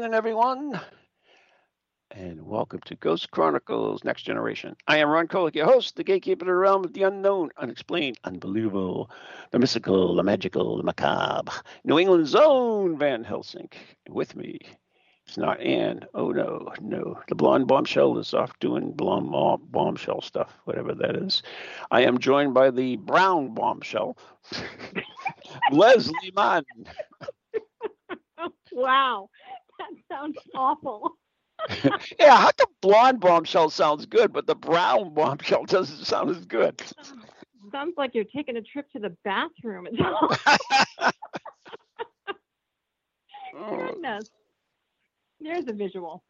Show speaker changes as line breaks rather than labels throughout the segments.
evening, everyone, and welcome to Ghost Chronicles Next Generation. I am Ron Kolek, your host, the gatekeeper of the realm of the unknown, unexplained, unbelievable, the mystical, the magical, the macabre, New England's own Van Helsing. With me, it's not Anne. Oh, no, no. The blonde bombshell is off doing blonde bombshell stuff, whatever that is. I am joined by the brown bombshell, Leslie Mann.
Wow, that sounds awful.
yeah, how come blonde bombshell sounds good, but the brown bombshell doesn't sound as good?
Sounds like you're taking a trip to the bathroom.
Oh,
Goodness. There's a visual.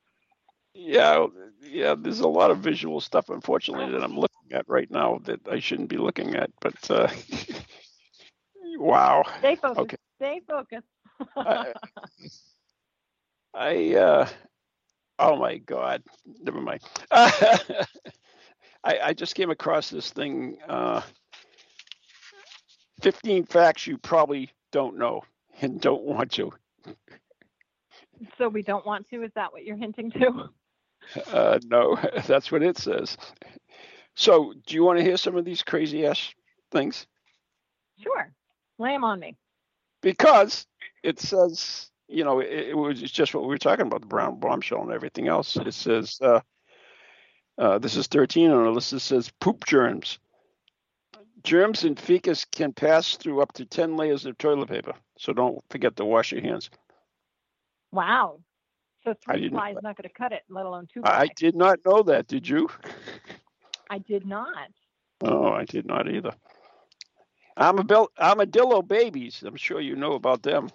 yeah, yeah. There's a lot of visual stuff, unfortunately, that I'm looking at right now that I shouldn't be looking at. But uh, wow,
Stay focused.
Okay.
Stay focused.
I, I uh, oh my god, never mind. I I just came across this thing. Uh, Fifteen facts you probably don't know and don't want to.
so we don't want to. Is that what you're hinting to?
Uh, no, that's what it says. So, do you want to hear some of these crazy ass things?
Sure. lay them on me.
Because it says, you know, it, it was just what we were talking about the brown bombshell and everything else. It says, uh, uh, this is 13 on the list. It says poop germs. Germs in fecus can pass through up to 10 layers of toilet paper. So, don't forget to wash your hands.
Wow. So three ply is not going to cut it, let alone two
I did not know that. Did you?
I did not.
Oh, I did not either. I'm a Armadillo, armadillo babies. I'm sure you know about them.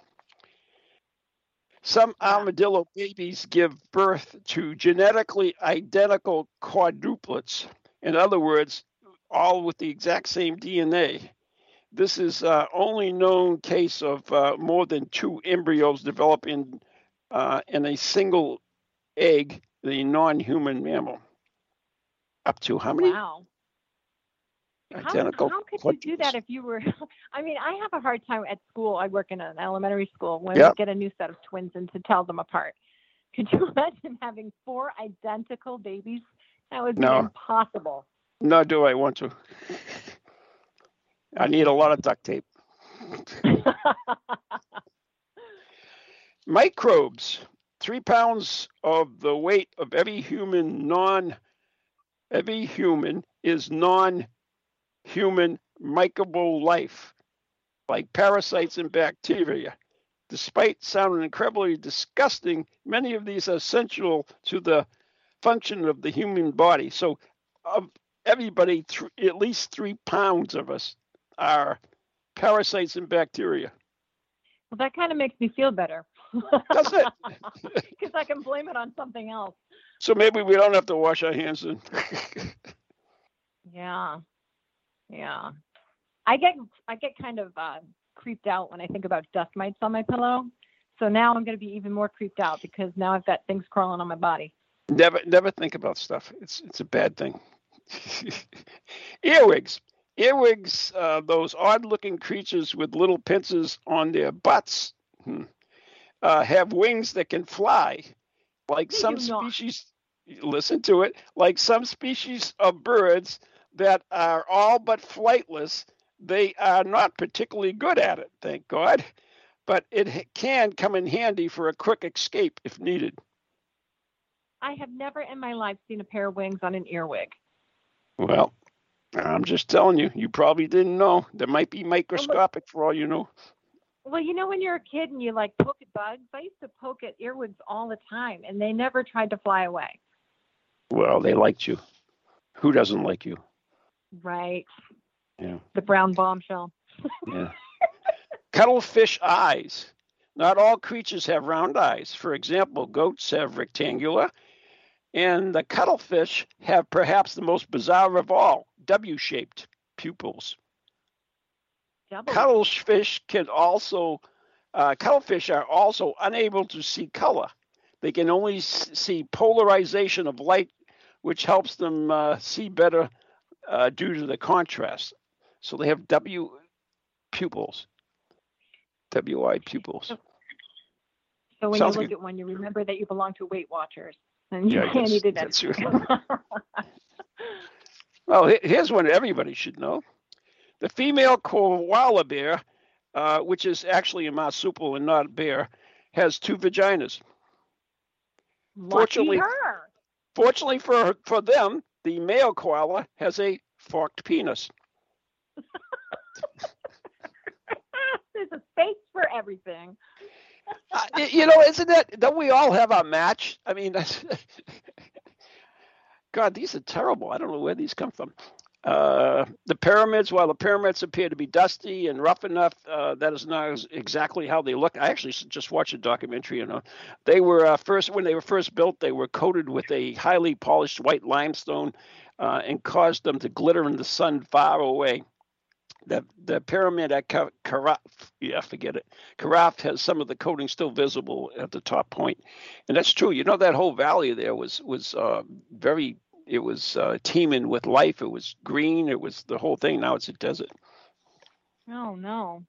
Some armadillo babies give birth to genetically identical quadruplets. In other words, all with the exact same DNA. This is uh, only known case of uh, more than two embryos developing in uh, in a single egg, the non-human mammal. Up to how many?
Wow. How,
Identical
how could you do that if you were? I mean, I have a hard time at school. I work in an elementary school when
Yep.
we get a new set of twins and to tell them apart. Could you imagine having four identical babies? That would be
No.
impossible.
Nor do I want to. I need a lot of duct tape. Microbes. Three pounds of the weight of every human non every human is non-human microbial life, like parasites and bacteria. Despite sounding incredibly disgusting, many of these are essential to the function of the human body. So, of everybody, th- at least three pounds of us are parasites and bacteria.
well, that kind of makes me feel better.
Does it?
Because I can blame it on something else.
So maybe we don't have to wash our hands. And
Yeah. Yeah. I get I get kind of uh, creeped out when I think about dust mites on my pillow. So now I'm going to be even more creeped out because now I've got things crawling on my body.
never, never think about stuff. It's it's a bad thing. Earwigs. Earwigs, uh, those odd-looking creatures with little pincers on their butts, hmm, uh, have wings that can fly, like
They
some
do not.
species. Listen to it. Like some species of birds that are all but flightless, they are not particularly good at it. Thank God, but it can come in handy for a quick escape if needed.
I have never in my life seen a pair of wings on an earwig.
Well, I'm just telling you, you probably didn't know. There might be microscopic for all you know.
Well, you know when you're a kid and you like poke at bugs, I used to poke at earwigs all the time and they never tried to fly away.
Well, they liked you. Who doesn't like you?
Right.
Yeah.
The brown bombshell.
Yeah. Cuttlefish eyes. Not all creatures have round eyes. For example, goats have rectangular, and the cuttlefish have perhaps the most bizarre of all W shaped pupils.
Double.
Cuttlefish can also, uh, cuttlefish are also unable to see color. They can only s- see polarization of light, which helps them uh, see better uh, due to the contrast. So they have W pupils, WI pupils.
So when
Sounds
you look
good.
at one, you remember that you belong to Weight Watchers. And you
Yeah,
can't
that's- that's
anyway.
Well, here's one everybody should know. The female koala bear, uh, which is actually a marsupial and not a bear, has two vaginas.
Lucky
Fortunately-
her.
Fortunately for for them, the male koala has a forked penis.
There's a space for everything.
Uh, you know, isn't that? Don't we all have our match? I mean, God, these are terrible. I don't know where these come from. Uh, the pyramids, while the pyramids appear to be dusty and rough enough, uh, that is not exactly how they look. I actually just watched a documentary. You know, they were uh, first when they were first built, they were coated with a highly polished white limestone, uh, and caused them to glitter in the sun far away. The the pyramid at Ka- Karaf, yeah, forget it. Karaf has some of the coating still visible at the top point, and that's true. You know that whole valley there was was uh, very it was uh, teeming with life. It was green. It was the whole thing. Now it's a desert.
Oh no.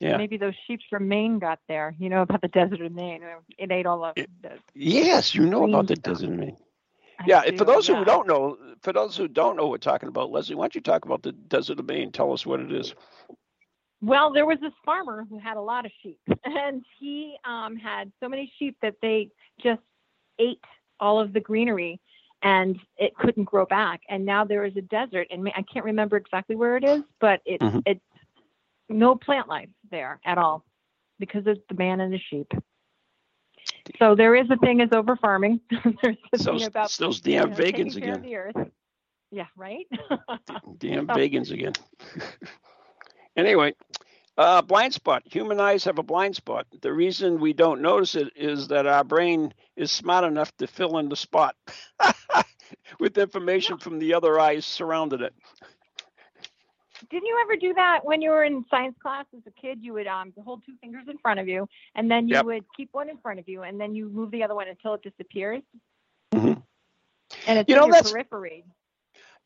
Yeah.
Maybe those sheep from Maine got there. You know about the desert of Maine. It ate all of
It-
the.
Yes, you know about the desert. I Maine.
I
yeah. and For those
yeah.
who don't know, for those who don't know what we're talking about, Leslie, why don't you talk about the desert of Maine? Tell us what it is.
Well, there was this farmer who had a lot of sheep, and he um, had so many sheep that they just ate all of the greenery, and it couldn't grow back. And now there is a desert, and I can't remember exactly where it is, but it,
Mhm.
it's no plant life there at all because of the man and the sheep. So there is a thing as over farming. There's a
It's
thing
those,
about
those damn
know,
vegans again.
Yeah, right.
Damn vegans again. anyway, uh, blind spot. Human eyes have a blind spot. The reason we don't notice it is that our brain is smart enough to fill in the spot with information from the other eyes surrounding it.
Didn't you ever do that when you were in science class as a kid? You would um, hold two fingers in front of you, and then you
Yep.
would keep one in front of you, and then you move the other one until it disappears.
Mhm.
And it's
You
in
know,
your
that's-
periphery.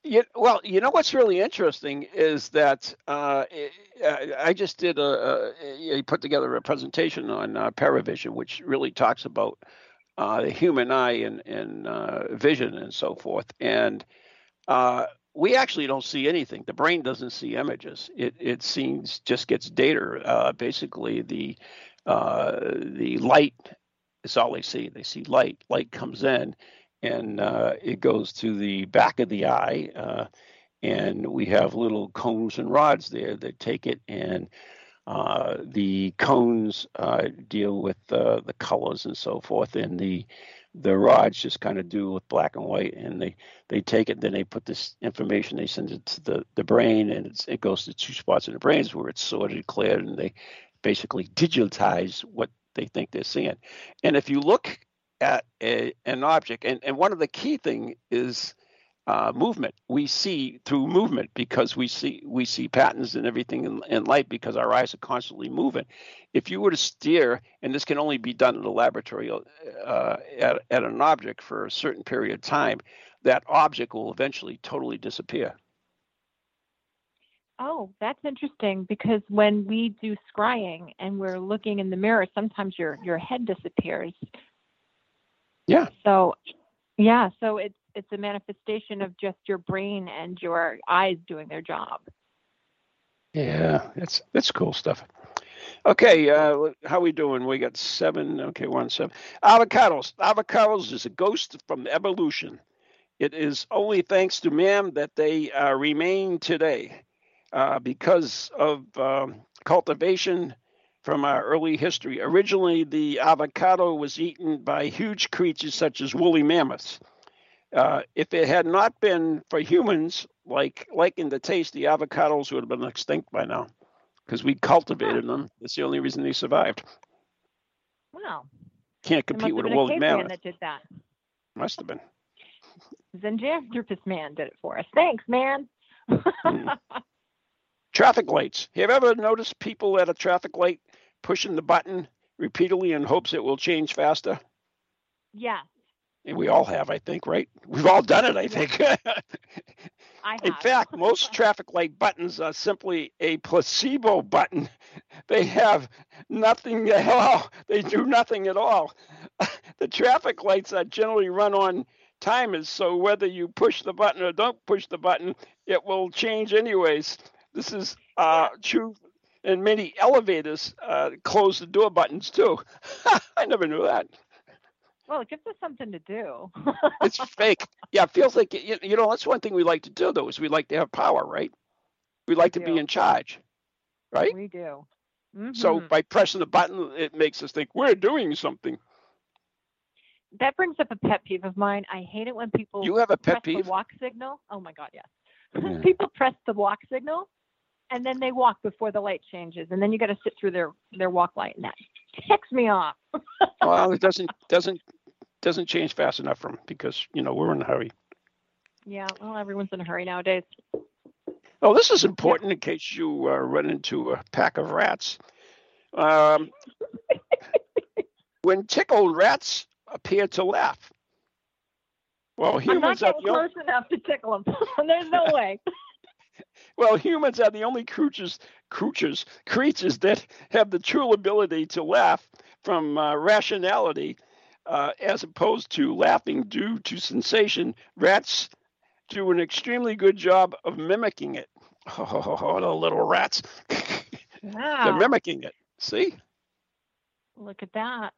You, well, you know what's really interesting is that uh, I just did a put together a presentation on uh, Paravision, which really talks about uh, the human eye and, and uh, vision and so forth. And uh, we actually don't see anything. The brain doesn't see images. It it seems just gets data. Uh, basically, the uh, the light is all they see. They see light. Light comes in and uh, it goes to the back of the eye. Uh, and we have little cones and rods there that take it, and uh, the cones uh, deal with the colors and so forth, and the the rods just kind of do with black and white, and they they take it, then they put this information, they send it to the the brain, and it goes to two spots in the brains where it's sorted, cleared, and they basically digitize what they think they're seeing. And if you look at a, an object, and, and one of the key thing is uh, movement. We see through movement because we see we see patterns and everything in, in light because our eyes are constantly moving. If you were to steer, and this can only be done in the laboratory uh, at, at an object for a certain period of time, that object will eventually totally disappear.
Oh, that's interesting because when we do scrying and we're looking in the mirror, sometimes your your head disappears.
Yeah.
So, yeah, so it's it's a manifestation of just your brain and your eyes doing their job.
Yeah, that's that's cool stuff. Okay, uh, how we doing? We got seven. Okay, one seven. Avocados. Avocados is a ghost from evolution. It is only thanks to man that they uh, remain today, uh, because of um, cultivation from our early history. Originally, the avocado was eaten by huge creatures such as woolly mammoths. Uh, if it had not been for humans, like liking the taste, the avocados would have been extinct by now, because we cultivated them. That's the only reason they survived.
Well,
Can't compete with a woolly mammoth.
that did that.
Must have been.
Zinjanthropus man did it for us. Thanks, man.
Hmm. Traffic lights. Have you ever noticed people at a traffic light pushing the button repeatedly in hopes it will change faster?
yeah,
And we all have, I think, right? We've all done it, I think.
I have.
In fact, most traffic light buttons are simply a placebo button. They have nothing at all. They do nothing at all. The traffic lights are generally run on timers, so whether you push the button or don't push the button, it will change anyways. This is uh, true in many elevators. Uh, close the door buttons too. I never knew that.
well, it gives us something to do.
It's fake. Yeah, it feels like you, you know. That's one thing we like to do, though, is we like to have power, right? We like to be in charge, right?
we do.
So
Mhm.
by pressing the button, it makes us think we're doing something.
that brings up a pet peeve of mine. I hate it when people
You have a
press
pet peeve?
the walk signal. Oh my god, yes.
Yeah.
people press the walk signal and then they walk before the light changes and then you got to sit through their their walk light and that ticks me off.
well, it doesn't doesn't doesn't change fast enough from because you know we're in a hurry.
Yeah, well, everyone's in a hurry nowadays.
Oh, this is important in case you uh, run into a pack of rats. Um, when tickled, rats appear to laugh. Well,
I'm not
humans
getting close enough to tickle them. There's no way.
Well humans are the only creatures creatures creatures that have the true ability to laugh from uh, rationality, uh, as opposed to laughing due to sensation. Rats do an extremely good job of mimicking it. Oh, the little rats. They're mimicking it. See?
Look at that.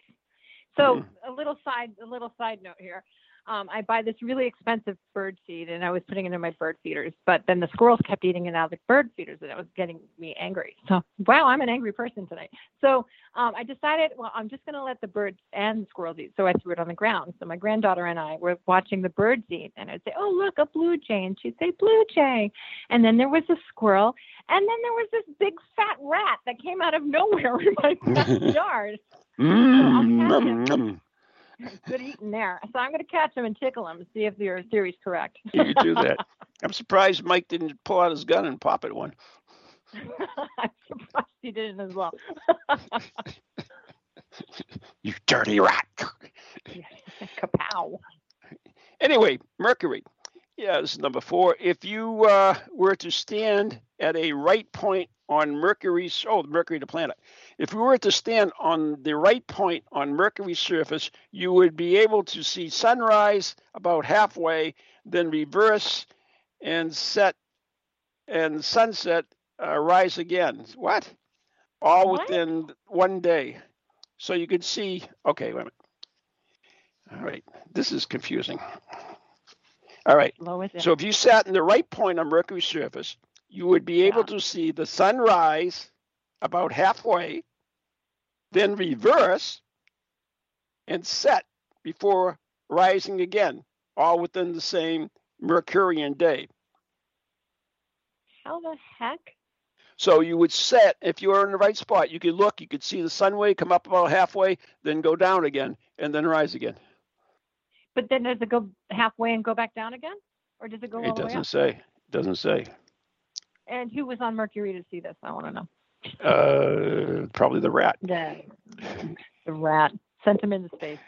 So
Hmm.
a little side a little side note here. Um, I buy this really expensive bird feed and I was putting it in my bird feeders, but then the squirrels kept eating it out of the bird feeders and it was getting me angry. So wow, I'm an angry person tonight. So um, I decided, well, I'm just gonna let the birds and the squirrels eat. So I threw it on the ground. So my granddaughter and I were watching the birds eat and I'd say, Oh look, a blue jay and she'd say, Blue jay and then there was a squirrel and then there was this big fat rat that came out of nowhere in my backyard.
Mm, mm.
Good eating there. So I'm going to catch him and tickle him and see if your theory's correct.
You do that. I'm surprised Mike didn't pull out his gun and pop at one.
I'm surprised he didn't as well.
You dirty rat.
Kapow.
Anyway, Mercury. Yeah, this is number four. If you uh, were to stand at a right point on Mercury's, oh, Mercury, the planet. If you were to stand on the right point on Mercury's surface, you would be able to see sunrise about halfway, then reverse and set and sunset uh, rise again. What? All
What?
within one day. So you could see, okay, wait a minute. All right, this is confusing. All right, so if you sat in the right point on Mercury's surface, you would be able
Yeah.
to see the sun rise about halfway, then reverse and set before rising again, all within the same Mercurian day.
How the heck?
So you would set, if you were in the right spot, you could look, you could see the sun come up about halfway, then go down again, and then rise again.
But then does it go halfway and go back down again? Or does it go all
It
the way
doesn't say. It doesn't say.
And who was on Mercury to see this? I want to know.
Uh, probably the rat.
The, the rat. Sent him into space.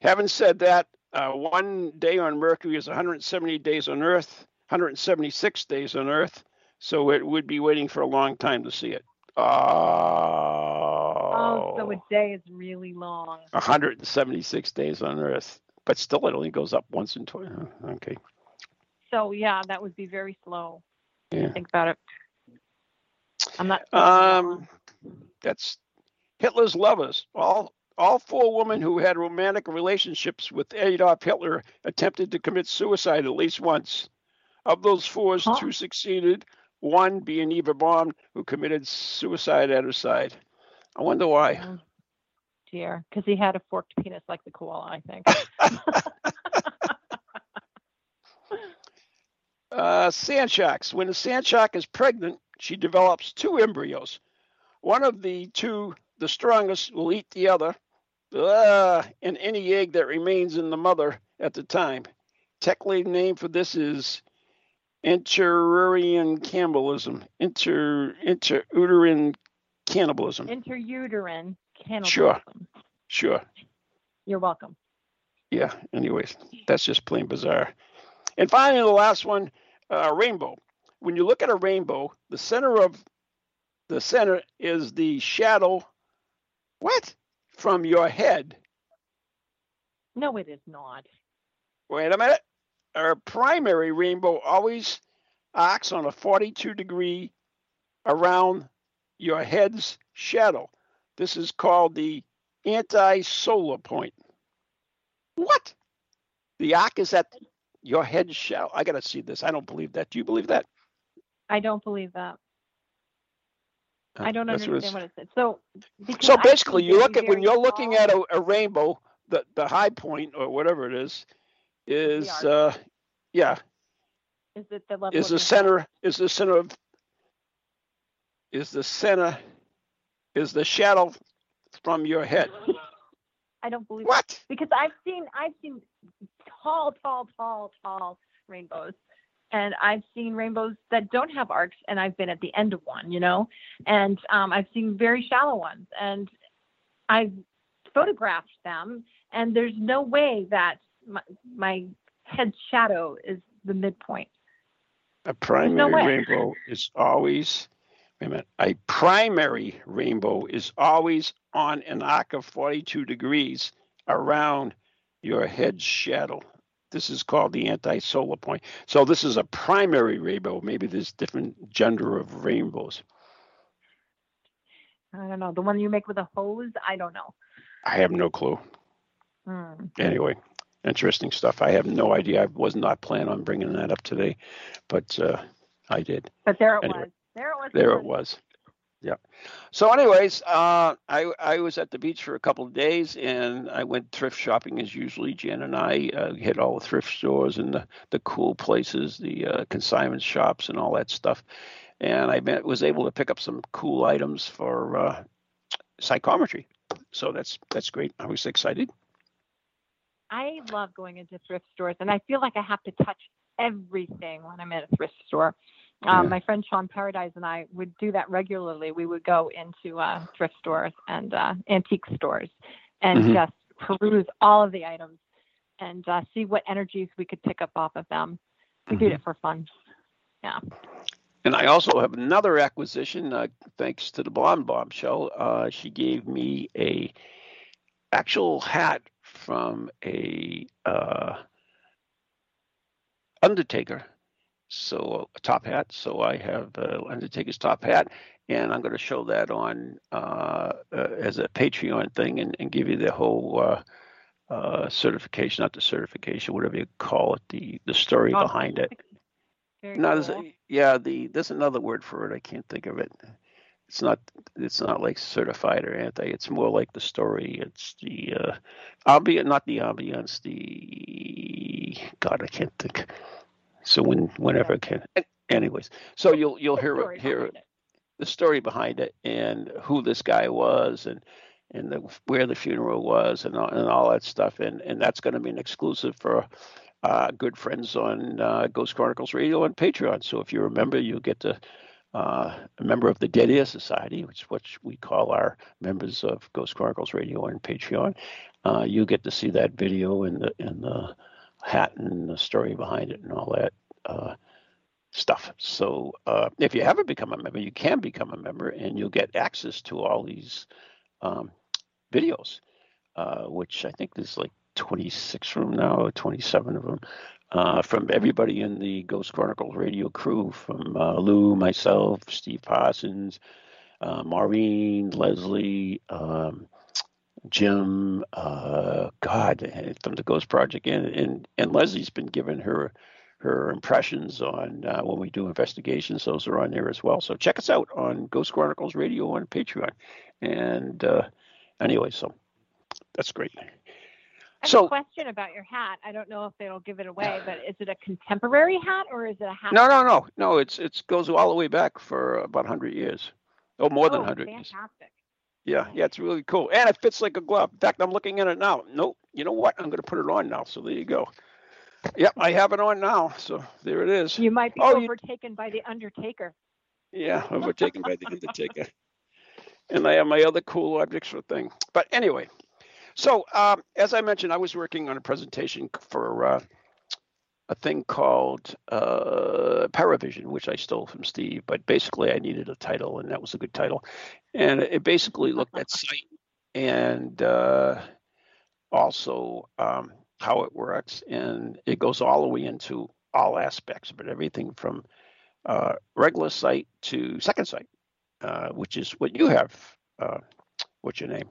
Having said that, uh, one day on Mercury is 170 days on Earth, 176 days on Earth, so it would be waiting for a long time to see it. Oh,
Oh, so a day is really long.
176 days on Earth, but still it only goes up once in 20. Okay.
So yeah, that would be very slow.
Yeah.
Think about it. I'm not.
Um, that's Hitler's lovers. All all four women who had romantic relationships with Adolf Hitler attempted to commit suicide at least once. Of those four,
Huh.
two succeeded. One being Eva Braun, who committed suicide at her side. I wonder why.
Oh, dear, because he had a forked penis like the koala, I think.
Uh, sand sharks. When a sand shark is pregnant, she develops two embryos. One of the two the strongest will eat the other, uh, and any egg that remains in the mother at the time. Technically, the name for this is Intrauterine cannibalism. Inter interuterine cannibalism.
Interuterine cannibalism.
Sure. Sure.
You're welcome.
Yeah. Anyways, that's just plain bizarre. And finally, the last one, uh, rainbow. When you look at a rainbow, the center of the center is the shadow. What? From your head.
No, it is not.
Wait a minute our primary rainbow always acts on a 42 degree around your head's shadow. This is called the anti-solar point. What? The arc is at your head shadow. I gotta see this. I don't believe that. Do you believe that?
I don't believe that. Uh, I don't understand what, what it said. So,
so basically, you look at when you're looking at a, a rainbow, the the high point or whatever it is, is uh, yeah.
Is it the level?
Is the center? Is the center of? Is the center? Is the shadow from your head?
I don't believe
what
because I've seen I've seen tall, tall, tall, tall rainbows, and I've seen rainbows that don't have arcs, and I've been at the end of one, you know, and um, I've seen very shallow ones, and I've photographed them, and there's no way that my, my head shadow is the midpoint.
A primary no rainbow is always, wait a minute, a primary rainbow is always on an arc of 42 degrees around your head shadow. This is called the anti-solar point. So this is a primary rainbow. Maybe there's different gender of rainbows.
I don't know. The one you make with a hose, I don't know.
I have no clue. Hmm. Anyway, interesting stuff. I have no idea. I was not planning on bringing that up today, but uh, I did.
But there it anyway, was. There it was.
There it was. Yeah. So, anyways, uh, I I was at the beach for a couple of days, and I went thrift shopping as usually. Jen and I uh, hit all the thrift stores and the the cool places, the uh, consignment shops, and all that stuff. And I met, was able to pick up some cool items for uh, psychometry. So that's that's great. I was excited.
I love going into thrift stores, and I feel like I have to touch everything when I'm at a thrift store. Um, My friend Sean Paradise and I would do that regularly. We would go into uh, thrift stores and uh, antique stores and mm-hmm. just peruse all of the items and uh, see what energies we could pick up off of them. We mm-hmm. did it for fun. Yeah.
And I also have another acquisition, uh, thanks to the Blonde Bombshell. Uh, she gave me a actual hat from a uh, Undertaker, so a top hat. So I have uh, Undertaker's top hat, and I'm going to show that on uh, uh, as a Patreon thing and, and give you the whole uh, uh, certification, not the certification, whatever you call it, the the story oh, behind it. no, cool. yeah, the there's another word for it. I can't think of it it's not it's not like certified or anything. It's more like the story. It's the uh, not the ambience. The God, I can't think. So when whenever yeah. I can. Anyways, so you'll you'll hear hear the story behind it and who this guy was and and the, where the funeral was and all, and all that stuff and and that's going to be an exclusive for uh, good friends on uh, Ghost Chronicles Radio and Patreon. So if you remember, you'll get to uh, a member of the Dead Air Society, which is what we call our members of Ghost Chronicles Radio and Patreon. Uh, you get to see that video and the and the hat and the story behind it and all that uh, stuff. So uh, if you haven't become a member, you can become a member and you'll get access to all these um, videos, uh, which I think there's like 26 from now, 27 of them uh, from everybody in the Ghost Chronicles radio crew, from uh, Lou, myself, Steve Parsons, uh, Maureen, Leslie, um, Jim, uh, God, from the Ghost Project, and, and and Leslie's been given her her impressions on uh, when we do investigations. Those are on there as well. So check us out on Ghost Chronicles Radio on Patreon. And uh, anyway, so that's great.
I have so, a question about your hat. I don't know if it'll give it away, but is it a contemporary hat or is it a hat?
No, no, no, no. It's it goes all the way back for about hundred years, oh, more oh, than hundred
years. Fantastic.
Yeah, yeah, it's really cool, and it fits like a glove. In fact, I'm looking at it now. Nope, you know what? I'm going to put it on now. So there you go. Yep, I have it on now. So there it is.
You might be
Oh, you-
overtaken by the Undertaker.
Yeah, overtaken by the Undertaker. And I have my other cool objects for thing. But anyway, so um, as I mentioned, I was working on a presentation for uh, a thing called uh, Paravision, which I stole from Steve. But basically, I needed a title, and that was a good title. And it basically looked at sight and uh, also um, how it works, and it goes all the way into all aspects of it, everything from uh, regular sight to second sight, uh, which is what you have. Uh, what's your name?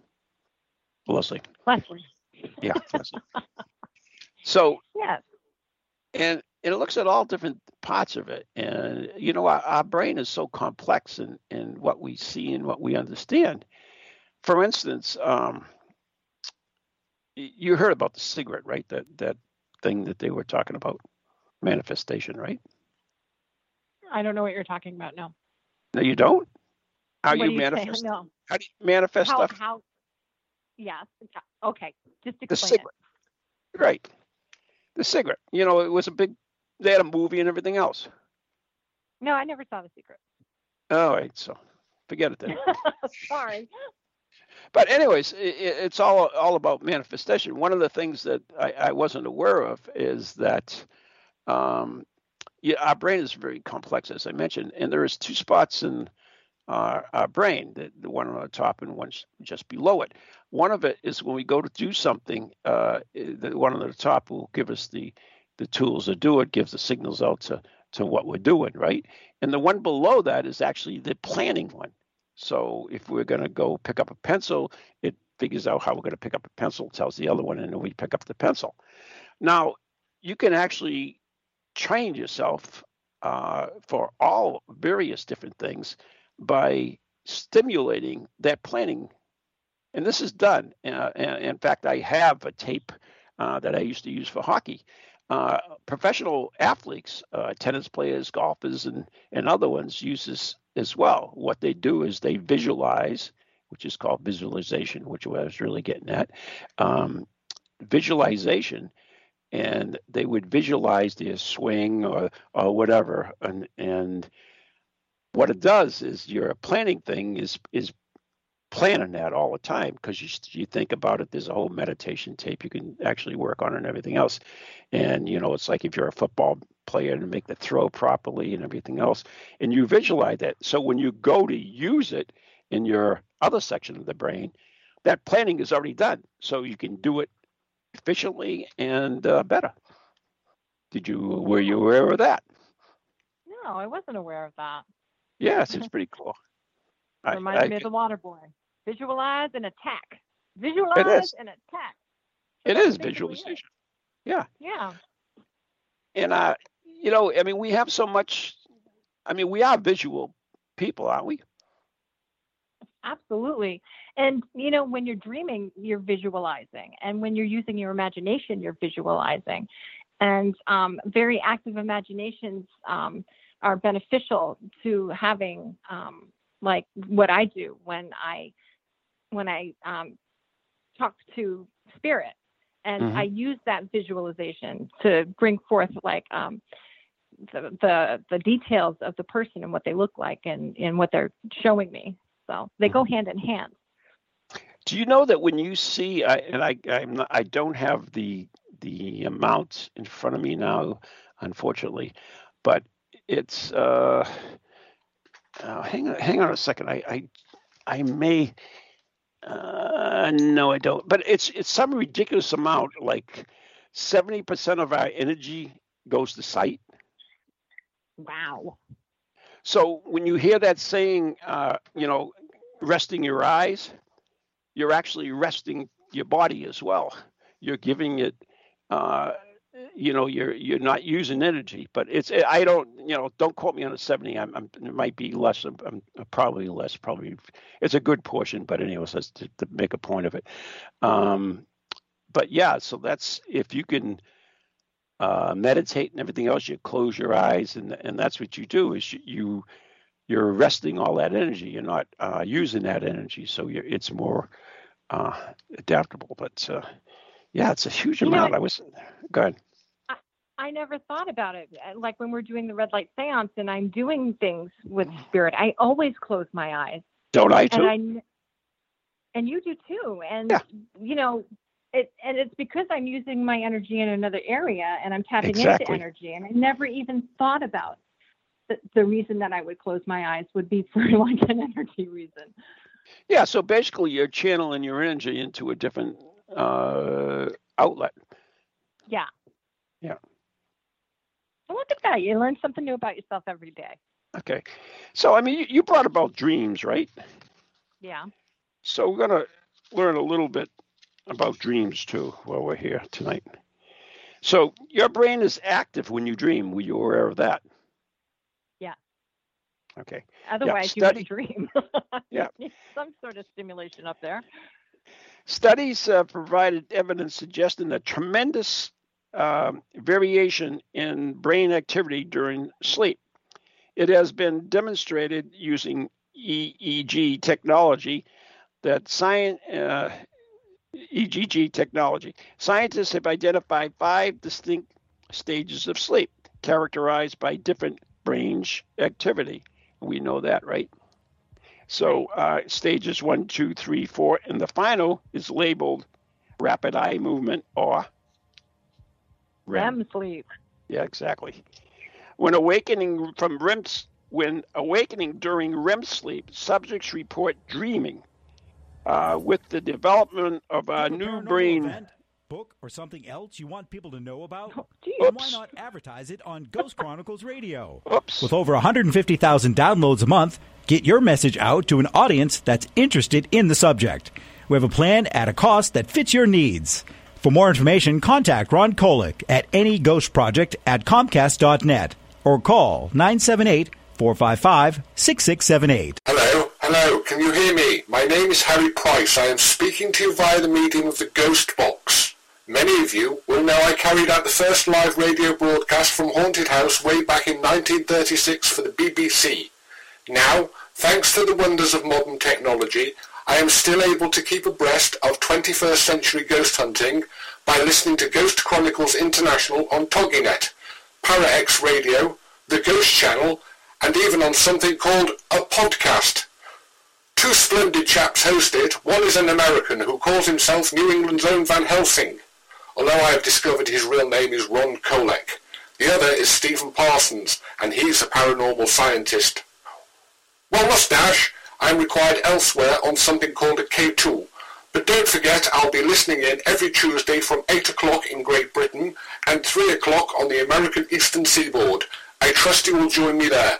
Leslie.
Leslie.
Yeah. Leslie. so,
Yes.
and it looks at all different parts of it. And, you know, our, our brain is so complex in, in what we see and what we understand. For instance, um, you heard about the cigarette, right? That, that thing that they were talking about, manifestation, right?
I don't know what you're talking about. No.
No, you don't? How
what
you
do you say?
manifest?
No.
How do you manifest
How?
stuff?
How? Yes. Okay. Just explain the
cigarette. Right. The cigarette. You know, it was a big. They had a movie and everything else.
No, I never saw the secret.
All right, so forget it then.
Sorry.
But anyways, i i- it's all all about manifestation. One of the things that I, I wasn't aware of is that um, yeah, our brain is very complex, as I mentioned, and there is two spots in our, our brain, the, the one on the top and one just below it. One of it is when we go to do something, uh, the one on the top will give us the the tools to do it, gives the signals out to to what we're doing, right? And the one below that is actually the planning one. So if we're going to go pick up a pencil, it figures out how we're going to pick up a pencil, tells the other one, and then we pick up the pencil. Now, you can actually train yourself uh, for all various different things by stimulating that planning. And this is done. Uh, and in fact, I have a tape uh, that I used to use for hockey. Uh, professional athletes, uh, tennis players, golfers, and, and other ones use this as well. What they do is they visualize, which is called visualization, which I was really getting at. Um, visualization and they would visualize their swing or or whatever and and what it does is your planning thing is is planning that all the time because you you think about it there's a whole meditation tape you can actually work on and everything else and you know it's like if you're a football player to make the throw properly and everything else and you visualize that so when you go to use it in your other section of the brain that planning is already done so you can do it efficiently and uh, better. Did you were you aware of that?
No, I wasn't aware of that.
Yes, it's pretty cool. I-
Reminds
I
me of the water boy. Visualize and attack. Visualize and attack.
It is visualization,
Yeah. Yeah.
And I, you know, I mean, we have so much. I mean, we are visual people, aren't we?
Absolutely. And you know, when you're dreaming, you're visualizing. And when you're using your imagination, you're visualizing. And um, very active imaginations um, are beneficial to having um, like what I do when I when I um, talk to spirit. And
Mhm.
I use that visualization to bring forth like um, the, the the details of the person and what they look like and, and what they're showing me. So they go hand in hand.
Do you know that when you see, I, and I, I'm not, I don't have the the amount in front of me now, unfortunately, but it's. Uh, uh, hang on, hang on a second. I, I, I may. Uh, no, I don't. But it's it's some ridiculous amount, like seventy percent of our energy goes to sight.
Wow.
So when you hear that saying, uh, you know, resting your eyes, you're actually resting your body as well. You're giving it, uh, you know, you're you're not using energy. But it's I don't, you know, don't quote me on the seventy. I'm, I'm it might be less. I'm, I'm probably less. Probably it's a good portion. But anyways, that's to, to make a point of it. Um, but yeah, so that's if you can uh, meditate and everything else, you close your eyes, and and that's what you do is you you, you're resting all that energy. You're not uh, using that energy, so you're, it's more uh, adaptable. But uh, yeah, it's a huge
You know,
amount. I was good.
I, I never thought about it. Uh, Like when we're doing the red light seance and I'm doing things with spirit, I always close my eyes.
Don't I
and
too?
I and you do too. And
Yeah.
you know, it and it's because I'm using my energy in another area and I'm tapping
Exactly.
into energy. And I never even thought about the, the reason that I would close my eyes would be for like an energy reason.
Yeah. So basically, you're channeling your energy into a different uh, outlet.
Yeah.
Yeah.
Well, look at that. You learn something new about yourself every day.
Okay. So I mean, you, you brought about dreams, right?
Yeah.
So we're gonna learn a little bit about dreams too while we're here tonight. So your brain is active when you dream. Were you aware of that?
Yeah.
Okay.
Otherwise, you
study-
would dream.
Yeah.
Some sort of stimulation up there.
Studies uh, provided evidence suggesting a tremendous um, variation in brain activity during sleep. It has been demonstrated using EEG technology that science, uh, EGG technology. Scientists have identified five distinct stages of sleep, characterized by different brain activity. We know that, right? So uh, stages one, two, three, four, and the final is labeled rapid eye movement or REM.
REM sleep.
Yeah, exactly. When awakening from REM, s- when awakening during REM sleep, subjects report dreaming. Uh, with the development of a
Have
new brain,
event, book, or something else you want people to know about?
Oh, geez.
Then why not advertise it on Ghost Chronicles Radio?
oops,
With over 150,000 downloads a month, get your message out to an audience that's interested in the subject. We have a plan at a cost that fits your needs. For more information, contact Ron Kolek at any ghost project at Comcast.net or call 978 455 6678.
Hello, hello, can you hear me? My name is Harry Price. I am speaking to you via the medium of the Ghost Box. Many of you will know I carried out the first live radio broadcast from Haunted House way back in 1936 for the BBC. Now, thanks to the wonders of modern technology, I am still able to keep abreast of 21st century ghost hunting by listening to Ghost Chronicles International on TogiNet, ParaX Radio, the Ghost Channel, and even on something called a podcast. Two splendid chaps host it. One is an American who calls himself New England's own Van Helsing, although I have discovered his real name is Ron Kolek. The other is Stephen Parsons, and he's a paranormal scientist. Well, mustache, I'm required elsewhere on something called a K2. But don't forget, I'll be listening in every Tuesday from 8 o'clock in Great Britain and 3 o'clock on the American Eastern Seaboard. I trust you will join me there.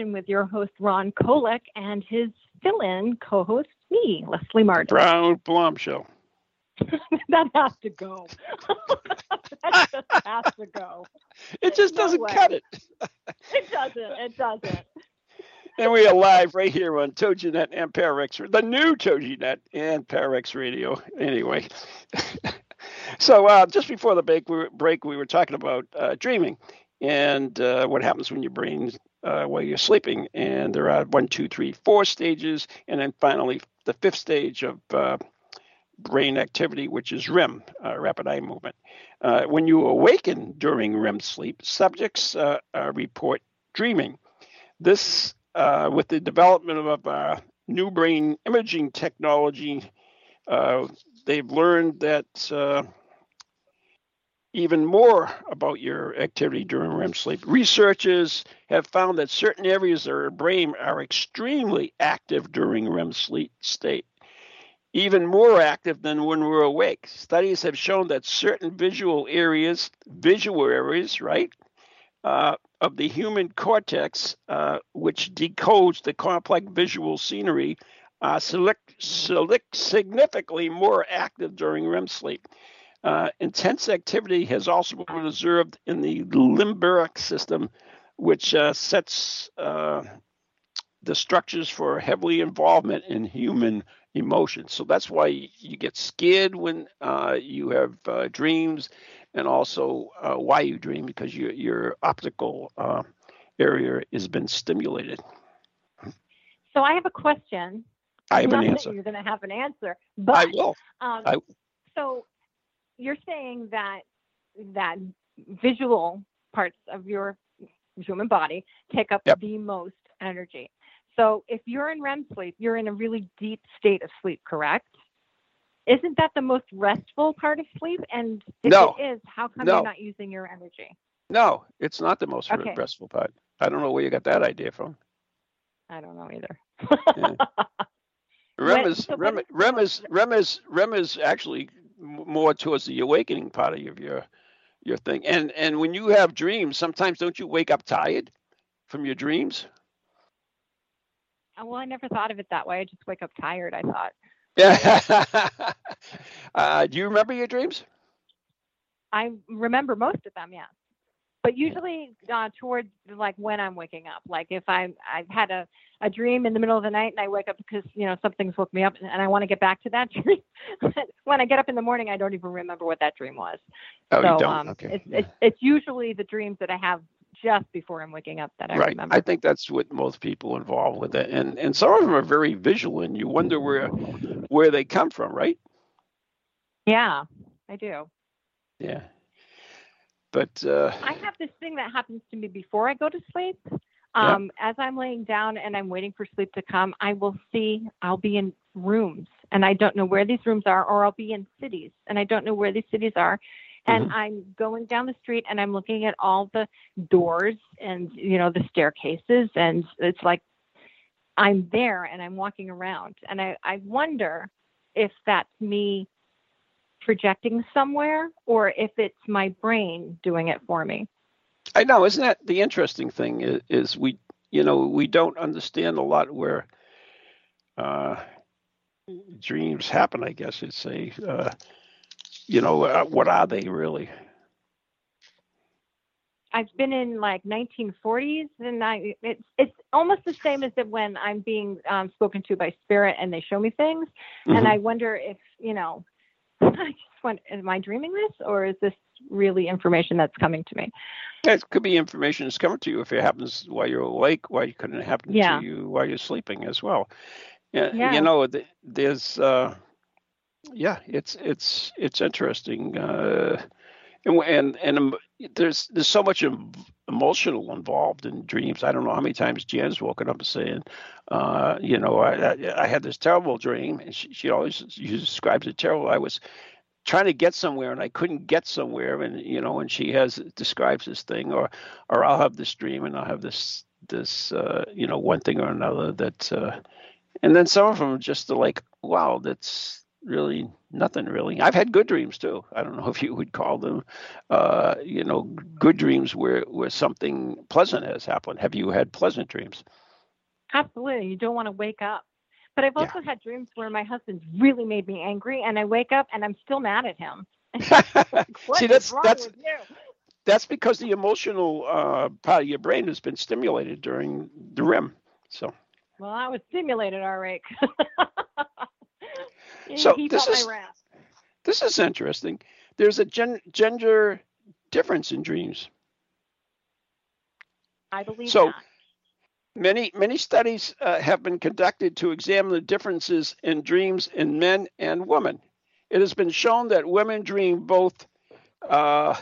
Generation with your host Ron Kolek and his fill-in co-host me, Leslie Martin.
Brown Blom Show.
that has to go. that just has to go.
It just
No
doesn't
way.
cut it.
It doesn't. It doesn't.
And we are live right here on TogiNet and Pararex, the new TogiNet and Pararex Radio. Anyway, so uh, just before the break, we were, break, we were talking about uh, dreaming and uh, what happens when your brain uh, while you're sleeping. And there are one, two, three, four stages, and then finally the fifth stage of uh, brain activity, which is REM, uh, rapid eye movement. Uh, when you awaken during REM sleep, subjects uh, report dreaming. This, with the development of new brain imaging technology, they've learned that even more about your activity during REM sleep. Researchers have found that certain areas of our brain are extremely active during REM sleep state, even more active than when we're awake. Studies have shown that certain visual areas, visual areas, right, uh, of the human cortex, uh, which decodes the complex visual scenery, are select, select significantly more active during REM sleep. Uh, intense activity has also been observed in the limbic system, which uh, sets uh, the structures for heavily involvement in human emotions. So that's why you get scared when uh, you have uh, dreams, and also uh, why you dream because your your optical area has been stimulated.
So I have a question.
I have an answer.
You're going to have an answer, but
I will.
Um,
I-
so you're saying that that visual parts of your human body take up
Yep.
the most energy. So if you're in REM sleep, you're in a really deep state of sleep, correct? Isn't that the most restful part of sleep? And if
No.
it is, how come
No.
you're not using your energy?
No, it's not the most
Okay.
restful part. I don't know where you got that idea from.
I don't know either.
Yeah. REM is
so
REM, REM is REM is REM is actually more towards the awakening part of your your thing. And and when you have dreams, sometimes don't you wake up tired from your dreams?
Well, I never thought of it that way. I just wake up tired, I thought.
Yeah. uh, do you remember your dreams?
I remember most of them, yeah. But usually uh, towards like when I'm waking up, like if I'm I've had a, a dream in the middle of the night and I wake up because you know something's woke me up and, I want to get back to that dream. when I get up in the morning, I don't even remember what that dream was.
Oh,
so
you don't.
um,
okay.
it's,
yeah.
it's it's usually the dreams that I have just before I'm waking up that I
right.
remember.
I think that's what most people involved with it, and and some of them are very visual, and you wonder where where they come from, right?
yeah, I do.
Yeah. But uh,
I have this thing that happens to me before I go to sleep.
Yeah.
Um, As I'm laying down and I'm waiting for sleep to come, I will see I'll be in rooms and I don't know where these rooms are, or I'll be in cities and I don't know where these cities are. And
Mm-hmm.
I'm going down the street and I'm looking at all the doors and you know the staircases and it's like I'm there and I'm walking around and I, I wonder if that's me projecting somewhere or if it's my brain doing it for me.
I know, isn't that the interesting thing is, is we, you know, we don't understand a lot where uh, dreams happen. I guess you'd say, uh, you know, uh, what are they really?
I've been in like 1940s, and I it's it's almost the same as that when I'm being um, spoken to by spirit and they show me things, and
Mhm.
I wonder if you know, I just wonder, am I dreaming this, or is this really information that's coming to me?
It could be information that's coming to you if it happens while you're awake, why couldn't it happen
Yeah.
to you while you're sleeping as well? Yeah,
Yeah.
you know, there's, uh, yeah, it's it's it's interesting, uh, and and and there's there's so much em- emotional involved in dreams. I don't know how many times Jan's woken up and saying, uh, you know, I, I I had this terrible dream, and she, she always she describes it terrible. I was trying to get somewhere and I couldn't get somewhere and you know and she has describes this thing or or I'll have this dream and I'll have this this uh you know one thing or another that uh and then some of them just are like wow that's really nothing really I've had good dreams too I don't know if you would call them uh you know good dreams where where something pleasant has happened have you had pleasant dreams
Absolutely, you don't want to wake up. But I've
Yeah.
also had dreams where my husband's really made me angry, and I wake up and I'm still mad at him. What
see that's that's that's because the emotional uh, part of your brain has been stimulated during the REM. So,
Well, I was stimulated, all right.
So this is- this is interesting. There's a gen- gender difference in dreams.
I believe
So-. Many many studies uh, have been conducted to examine the differences in dreams in men and women. It has been shown that women dream both uh,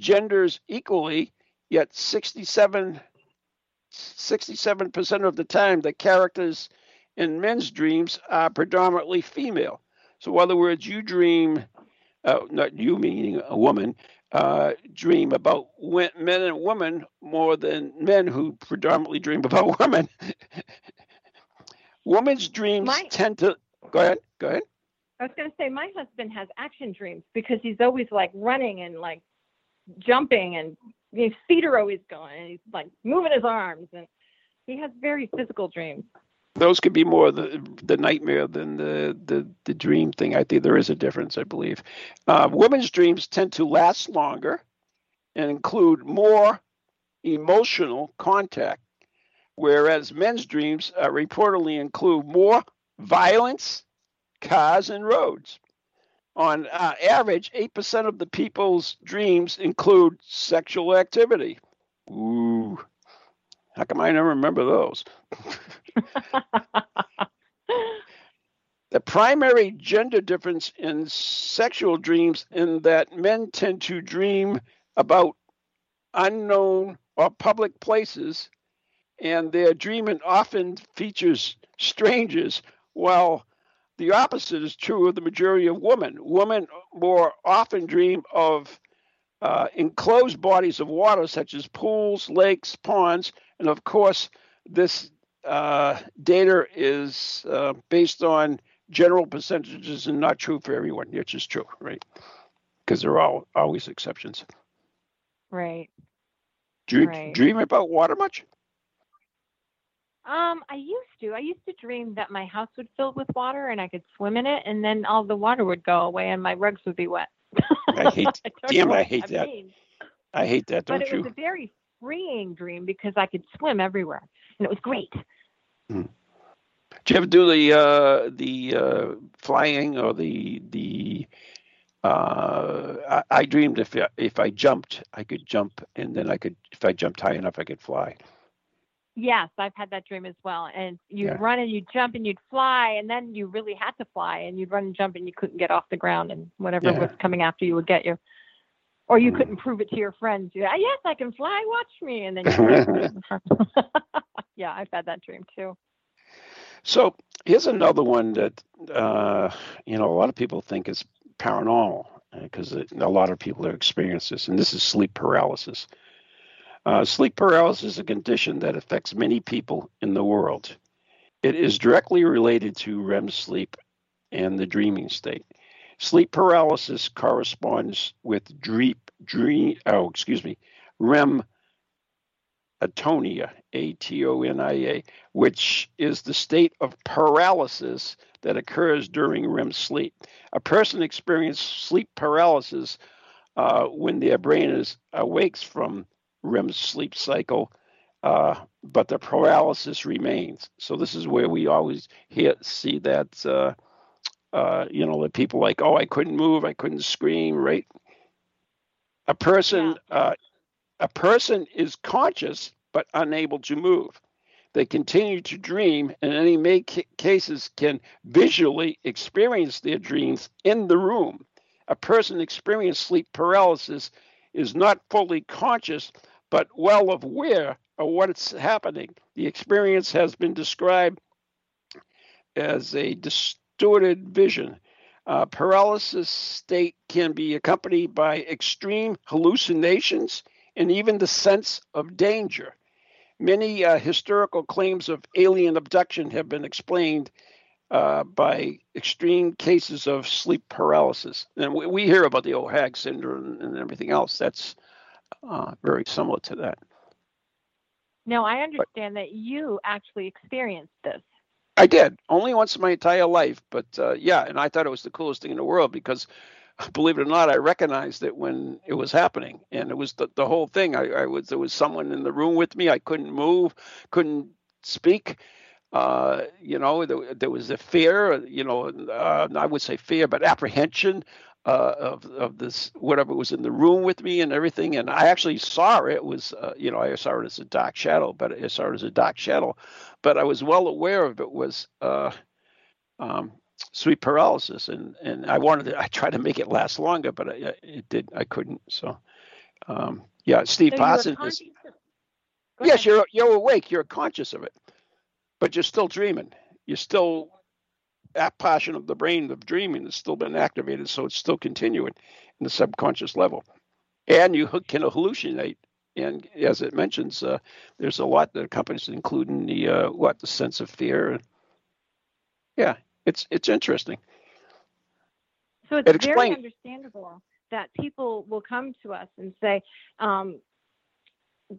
genders equally, yet 67 percent of the time the characters in men's dreams are predominantly female. So, in other words, you dream, uh, not you meaning a woman, uh, dream about men and women more than men who predominantly dream about women. Women's dreams
My-
tend to go ahead. Go ahead.
I was going to say my husband has action dreams because he's always like running and like jumping and his feet are always going, and he's like moving his arms, and he has very physical dreams.
Those could be more the the nightmare than the the, the dream thing. I think there is a difference. I believe uh, women's dreams tend to last longer and include more emotional contact, whereas men's dreams uh, reportedly include more violence, cars, and roads. On uh, average, 8% of the people's dreams include sexual activity. Ooh. How come I never remember those? the primary gender difference in sexual dreams in that men tend to dream about unknown or public places and their dreaming often features strangers while the opposite is true of the majority of women. Women more often dream of uh, enclosed bodies of water such as pools lakes ponds and of course, this uh, data is uh, based on general percentages and not true for everyone, which is true, right? Because there are all, always exceptions.
Right.
Do you
right.
dream about water much?
Um, I used to. I used to dream that my house would fill with water and I could swim in it, and then all the water would go away and my rugs would be wet.
I hate.
I
damn, I hate
I
that.
mean.
I hate that. Don't
but it
you?
was a very freeing dream because I could swim everywhere, and it was great.
Hmm. Do you ever do the uh, the uh, flying or the the? Uh, I, I dreamed if if I jumped, I could jump, and then I could if I jumped high enough, I could fly.
Yes, I've had that dream as well. And you'd
Yeah.
run and you'd jump and you'd fly, and then you really had to fly, and you'd run and jump and you couldn't get off the ground, and whatever
Yeah.
was coming after you would get you. Or you
Mm.
couldn't prove it to your friends. You, yes, I can fly. Watch me, and then you. yeah, I've had that dream too.
So here's another one that uh, you know a lot of people think is paranormal because a lot of people are experiencing this, and this is sleep paralysis. Uh, sleep paralysis is a condition that affects many people in the world. It is directly related to REM sleep and the dreaming state. Sleep paralysis corresponds with dream, dream oh, excuse me, REM atonia, A T O N I A, which is the state of paralysis that occurs during REM sleep. A person experiences sleep paralysis uh, when their brain is awakes from REM sleep cycle, uh, but the paralysis remains. So this is where we always hear see that. Uh, uh, you know, that people like, oh, I couldn't move, I couldn't scream, right? A person, uh, a person is conscious but unable to move. They continue to dream, and in any make cases can visually experience their dreams in the room. A person experiencing sleep paralysis is not fully conscious but well aware of what's happening. The experience has been described as a distorted vision. Uh, paralysis state can be accompanied by extreme hallucinations and even the sense of danger. Many uh, historical claims of alien abduction have been explained uh, by extreme cases of sleep paralysis. And we, we hear about the Old Hag syndrome and everything else. That's uh, very similar to that.
Now I understand that you actually experienced this.
I did only once in my entire life, but uh, yeah, and I thought it was the coolest thing in the world because, believe it or not, I recognized it when it was happening, and it was the, the whole thing. I, I was there was someone in the room with me. I couldn't move, couldn't speak. Uh, you know, there, there was a fear. You know, uh, I would say fear, but apprehension uh, of of this whatever was in the room with me and everything. And I actually saw it. was uh, you know I saw it as a dark shadow, but I saw it as a dark shadow. But I was well aware of it was uh, um, sleep paralysis, and and I wanted to. I tried to make it last longer, but I, it did. I couldn't. So um, yeah, Steve
So
is.
conscious of- Go
Yes, you're you're awake. You're conscious of it, but you're still dreaming. You're still that portion of the brain of dreaming has still been activated, so it's still continuing in the subconscious level, and you can hallucinate. And as it mentions, uh, there's a lot that accompanies, including the uh, what the sense of fear. Yeah, it's it's interesting.
So it's
It
very understandable that people will come to us and say, um,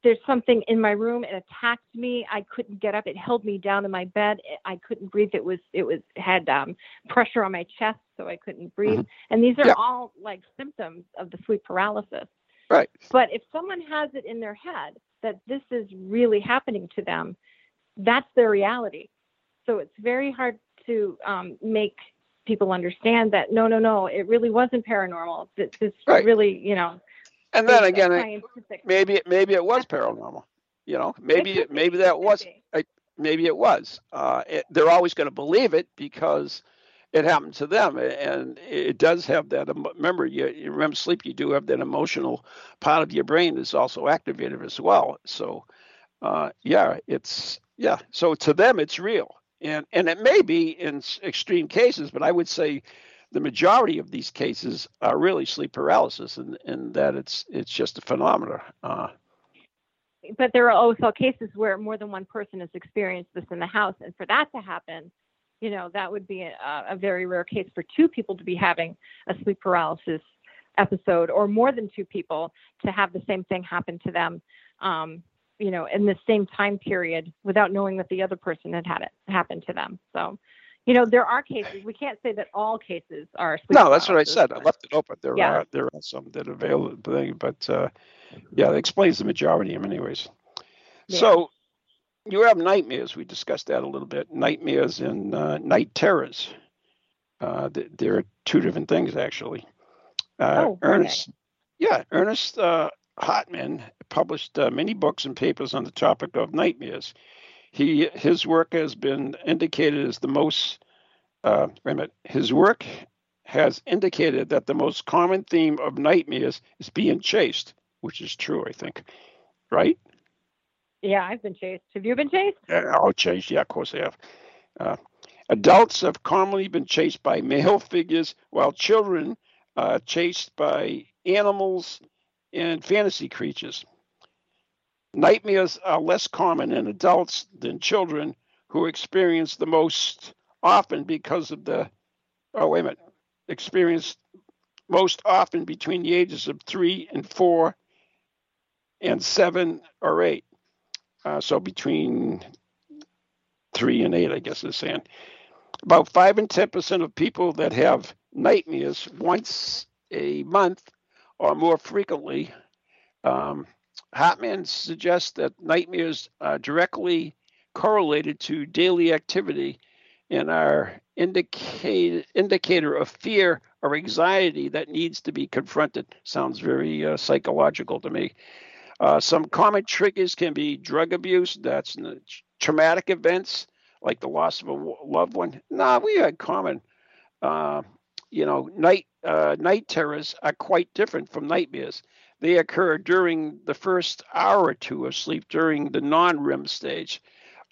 there's something in my room. It attacked me. I couldn't get up. It held me down in my bed. I couldn't breathe. It was it was had um, pressure on my chest, so I couldn't breathe. Mm-hmm. And these are yeah. all like symptoms of the sleep paralysis.
Right.
But if someone has it in their head that this is really happening to them, that's their reality. So it's very hard to um, make people understand that no, no, no, it really wasn't paranormal. This, this right. really, you know.
And then again, maybe maybe it was paranormal. You know, maybe it, maybe that was maybe it was. Uh, it, they're always going to believe it because it happened to them, and it does have that. Remember, you, you remember sleep. You do have that emotional part of your brain is also activated as well. So, uh, yeah, it's yeah. So to them, it's real and and it may be in extreme cases, but I would say the majority of these cases are really sleep paralysis, and, and that it's it's just a phenomenon. Uh,
but there are also cases where more than one person has experienced this in the house, and for that to happen, you know, that would be a, a very rare case for two people to be having a sleep paralysis episode, or more than two people to have the same thing happen to them. Um, you know, in the same time period without knowing that the other person had had it happen to them. So, you know, there are cases. We can't say that all cases are.
no, that's what I said. I left it open. There yeah. are there are some that are available, but uh, yeah, it explains the majority of them, anyways. Yeah. So, you have nightmares. We discussed that a little bit. Nightmares and uh, night terrors. Uh, there are two different things actually. Uh, oh, Ernest, okay. yeah, Ernest uh, Hartmann published uh, many books and papers on the topic of nightmares. He his work has been indicated as the most. Uh, wait a minute. His work has indicated that the most common theme of nightmares is being chased, which is true, I think. Right?
Yeah, I've been chased. Have you been chased?
Yeah, I'll chase. Yeah, of course I have. Uh, adults have commonly been chased by male figures, while children are chased by animals and fantasy creatures. Nightmares are less common in adults than children who experience the most often because of the, oh, wait a minute, experience most often between the ages of three and four and seven or eight. Uh, so between three and eight, I guess is saying. About five and 10% of people that have nightmares once a month or more frequently. Um, suggests that nightmares are directly correlated to daily activity and are indicate, indicator of fear or anxiety that needs to be confronted. Sounds very uh, psychological to me. Uh, some common triggers can be drug abuse, that's traumatic events like the loss of a loved one. Nah, we had common. Uh, you know, night uh, night terrors are quite different from nightmares. They occur during the first hour or two of sleep, during the non-REM stage.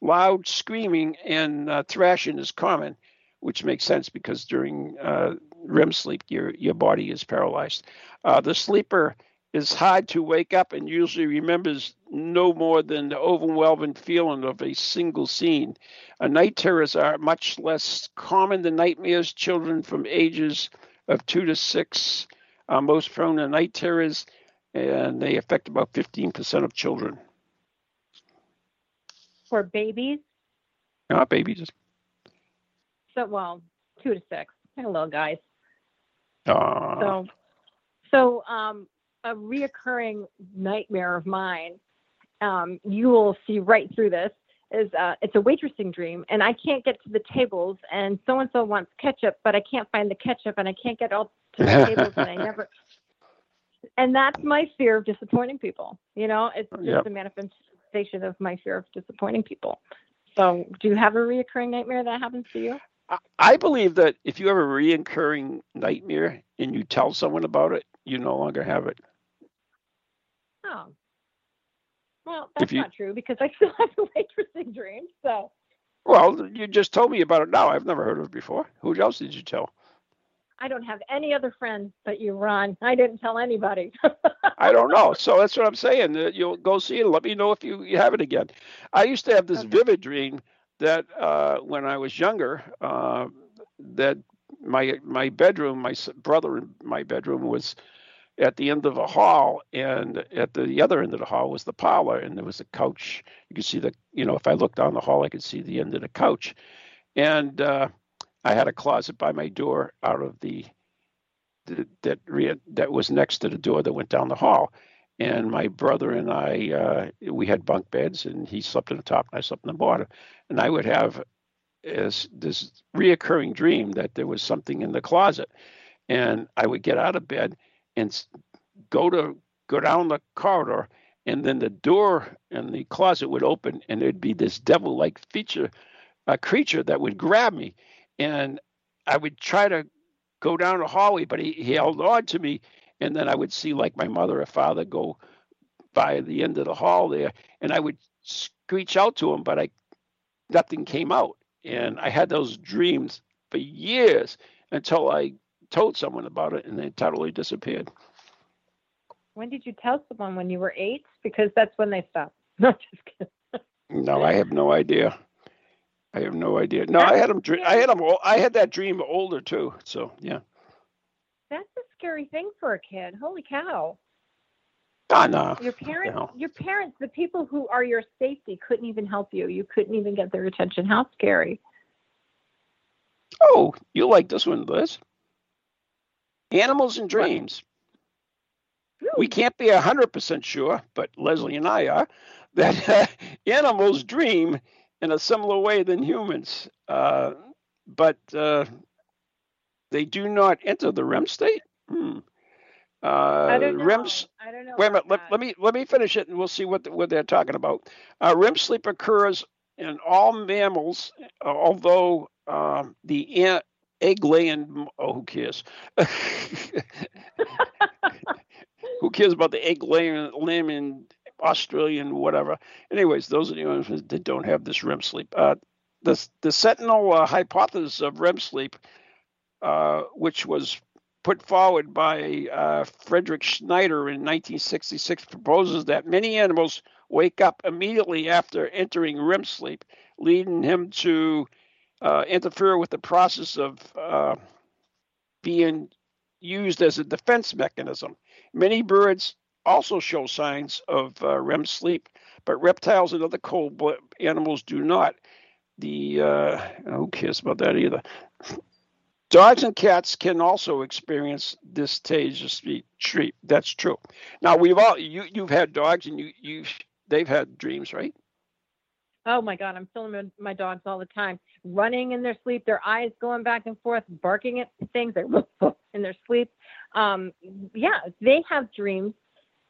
Loud screaming and uh, thrashing is common, which makes sense because during uh, REM sleep, your your body is paralyzed. Uh, the sleeper is hard to wake up and usually remembers no more than the overwhelming feeling of a single scene. Uh, night terrors are much less common than nightmares. Children from ages of two to six are most prone to night terrors, and they affect about 15% of children.
For babies?
Not babies.
So, well, two to six. Hello, guys.
Uh,
so, so um, a reoccurring nightmare of mine. Um, you will see right through this. Is uh, it's a waitressing dream, and I can't get to the tables, and so and so wants ketchup, but I can't find the ketchup, and I can't get all to the tables, and I never. And that's my fear of disappointing people. You know, it's just yep. a manifestation of my fear of disappointing people. So, do you have a reoccurring nightmare that happens to you?
I believe that if you have a reoccurring nightmare and you tell someone about it, you no longer have it.
Well, that's you, not true because I still have the waitressing dream. So.
Well, you just told me about it now. I've never heard of it before. Who else did you tell?
I don't have any other friends but you, Ron. I didn't tell anybody.
I don't know. So that's what I'm saying. You'll go see it. Let me know if you, you have it again. I used to have this okay. vivid dream that uh, when I was younger, uh, that my my bedroom, my brother in my bedroom was at the end of the hall, and at the other end of the hall was the parlor, and there was a couch. You could see the, you know, if I looked down the hall, I could see the end of the couch, and uh, I had a closet by my door out of the, the that that was next to the door that went down the hall, and my brother and I uh, we had bunk beds, and he slept on the top, and I slept on the bottom, and I would have as this reoccurring dream that there was something in the closet, and I would get out of bed and go to go down the corridor, and then the door and the closet would open, and there'd be this devil-like feature, a creature that would grab me, and I would try to go down the hallway, but he, he held on to me, and then I would see like my mother or father go by the end of the hall there, and I would screech out to him, but I nothing came out, and I had those dreams for years until I told someone about it, and they totally disappeared.
When did you tell someone? When you were eight? Because that's when they stopped. No, just
kidding. no, I have no idea. I have no idea. No, that's I had them. I had them. I had that dream older too. So yeah.
That's a scary thing for a kid. Holy cow.
Ah, no.
Your parents, no. your parents, the people who are your safety couldn't even help you. You couldn't even get their attention. How scary.
Oh, you like this one, Liz? Animals and dreams. We can't be 100% sure, but Lesley and I are, that uh, animals dream in a similar way than humans. Uh, but uh, they do not enter the REM state. Hmm.
Uh, I don't know. REM's, I don't know.
Wait a minute. Let, let, me let me finish it, and we'll see what the, what they're talking about. Uh, REM sleep occurs in all mammals, although um, the egg laying. Oh, who cares? who cares about the egg laying lamb in Australian whatever? Anyways, those are the ones that don't have this REM sleep. Uh, the the Sentinel uh, hypothesis of REM sleep, uh, which was put forward by uh, Frederick Snyder in 1966, proposes that many animals wake up immediately after entering REM sleep, leading him to uh, interfere with the process of uh, being used as a defense mechanism. Many birds also show signs of uh, REM sleep, but reptiles and other cold animals do not. The uh, who cares about that either? Dogs and cats can also experience this stage of sleep. That's true. Now we've all you you've had dogs and you you they've had dreams, right?
Oh my God, I'm filming my dogs all the time, running in their sleep, their eyes going back and forth, barking at things, they're in their sleep. Um, yeah, they have dreams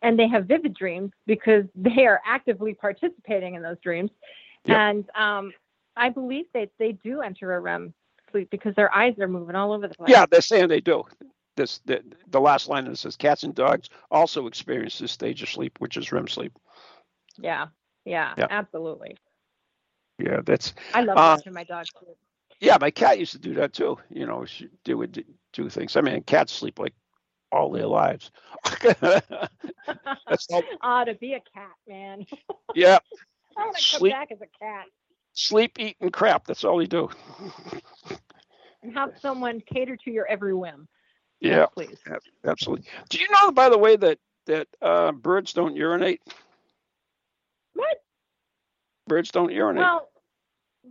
and they have vivid dreams because they are actively participating in those dreams. Yep. And um, I believe that they do enter a REM sleep because their eyes are moving all over the place.
Yeah, they're saying they do. This the, the last line that says cats and dogs also experience this stage of sleep, which is REM sleep.
Yeah, yeah, yeah. absolutely.
Yeah, that's.
I love uh, watching my dog sleep.
Yeah, my cat used to do that too. You know, she do would do things. I mean, cats sleep like all their lives.
that's all. Ah, to be a cat, man.
yeah.
I want to come back as a cat.
Sleep, eat, and crap. That's all you do.
and have someone cater to your every whim.
Yeah,
please.
Absolutely. Do you know, by the way, that that uh, birds don't urinate?
What?
Birds don't urinate.
Well,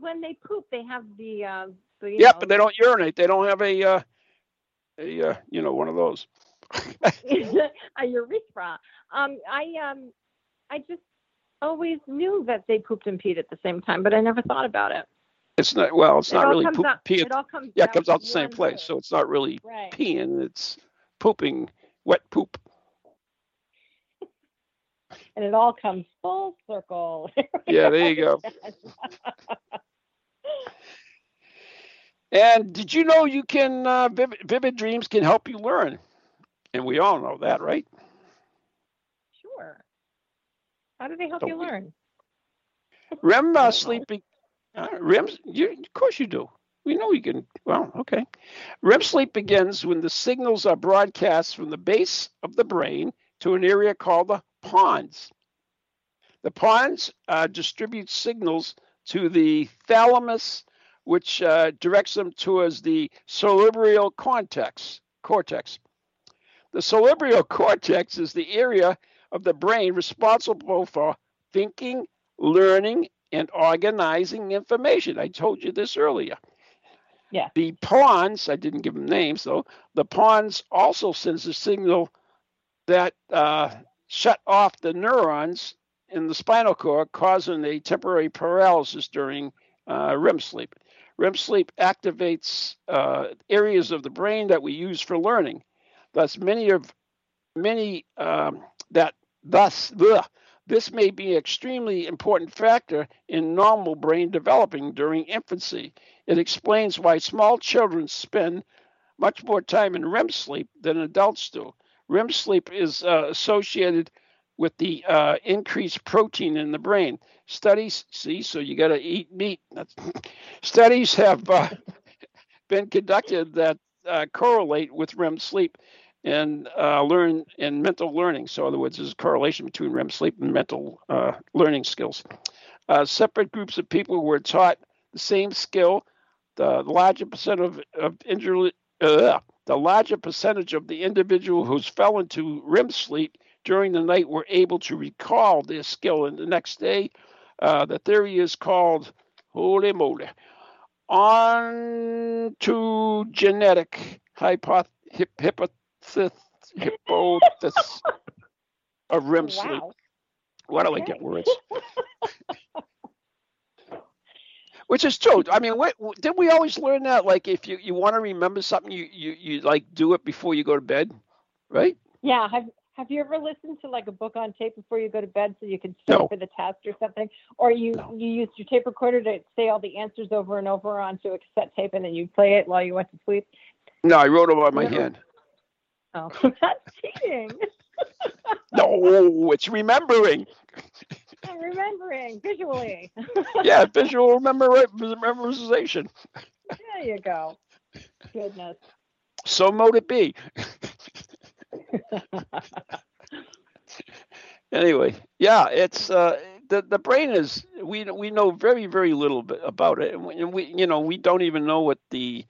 when they poop, they have the. Uh, the
yeah, know, but they don't urinate. They don't have a, uh, a uh, you know, one of those.
a urethra. Um, I um, I just always knew that they pooped and peed at the same time, but I never thought about it.
It's not well. It's
it
not really
poop.
Out,
pee. It all comes
yeah, it comes out the same place, so it's not really
right.
peeing. It's pooping, wet poop
and it all comes full circle.
yeah, there you go. and did you know you can uh, vivid, vivid dreams can help you learn? And we all know that, right?
Sure. How do they help you learn?
REM uh, sleeping. Uh, REM, you, of course you do. We know you can. Well, okay. REM sleep begins when the signals are broadcast from the base of the brain to an area called the pons. The pons uh, distribute signals to the thalamus, which uh, directs them towards the cerebral cortex. cortex. The cerebral cortex is the area of the brain responsible for thinking, learning, and organizing information. I told you this earlier.
Yeah.
The pons, I didn't give them names though, the pons also sends a signal that uh, shut off the neurons in the spinal cord, causing a temporary paralysis during uh, REM sleep. REM sleep activates uh, areas of the brain that we use for learning. Thus, many of many um, that thus ugh, this may be an extremely important factor in normal brain developing during infancy. It explains why small children spend much more time in REM sleep than adults do. REM sleep is uh, associated with the uh, increased protein in the brain. Studies, see, so you got to eat meat. Studies have uh, been conducted that uh, correlate with REM sleep and uh, learn and mental learning. So, in other words, there's a correlation between REM sleep and mental uh, learning skills. Uh, separate groups of people were taught the same skill. The larger percent of, of injury, the larger percentage of the individual who fell into REM sleep during the night were able to recall their skill. And the next day, uh, the theory is called holy moly, ontogenetic hypothesis, hypothesis of REM
wow.
sleep. Why do I get words? Which is true. I mean, what, didn't we always learn that? Like, if you, you want to remember something, you, you you like do it before you go to bed, right?
Yeah. Have Have you ever listened to like a book on tape before you go to bed so you can study
No.
for the test or something? Or you
No.
you used your tape recorder to say all the answers over and over onto a cassette tape and then you play it while you went to sleep?
No, I wrote it on my
Never.
hand.
Oh, that's cheating.
No, it's remembering.
I'm remembering visually.
Yeah, visual remember memorization.
there you go. Goodness.
So mote it be. anyway, yeah, it's uh, the the brain is we we know very very little bit about it, and we, and we you know we don't even know what the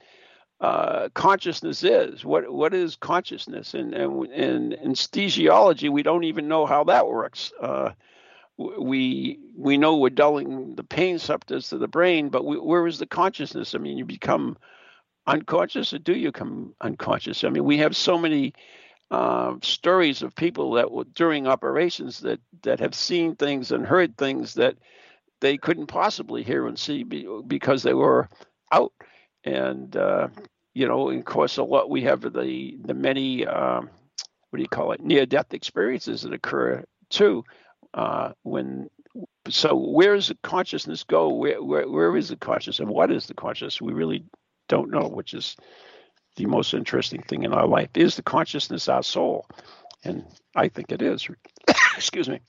uh, consciousness is. What what is consciousness? And and in anesthesiology, we don't even know how that works. Uh, we we know we're dulling the pain receptors to the brain, but we, where is the consciousness? I mean, you become unconscious, or do you become unconscious? I mean, we have so many uh, stories of people that were during operations that that have seen things and heard things that they couldn't possibly hear and see be, because they were out. And uh, you know, of course, a lot we have the the many um, what do you call it near death experiences that occur too uh, when. So where does the consciousness go? Where, where where is the consciousness and what is the consciousness? We really don't know, which is the most interesting thing in our life. Is the consciousness our soul? And I think it is. Excuse me.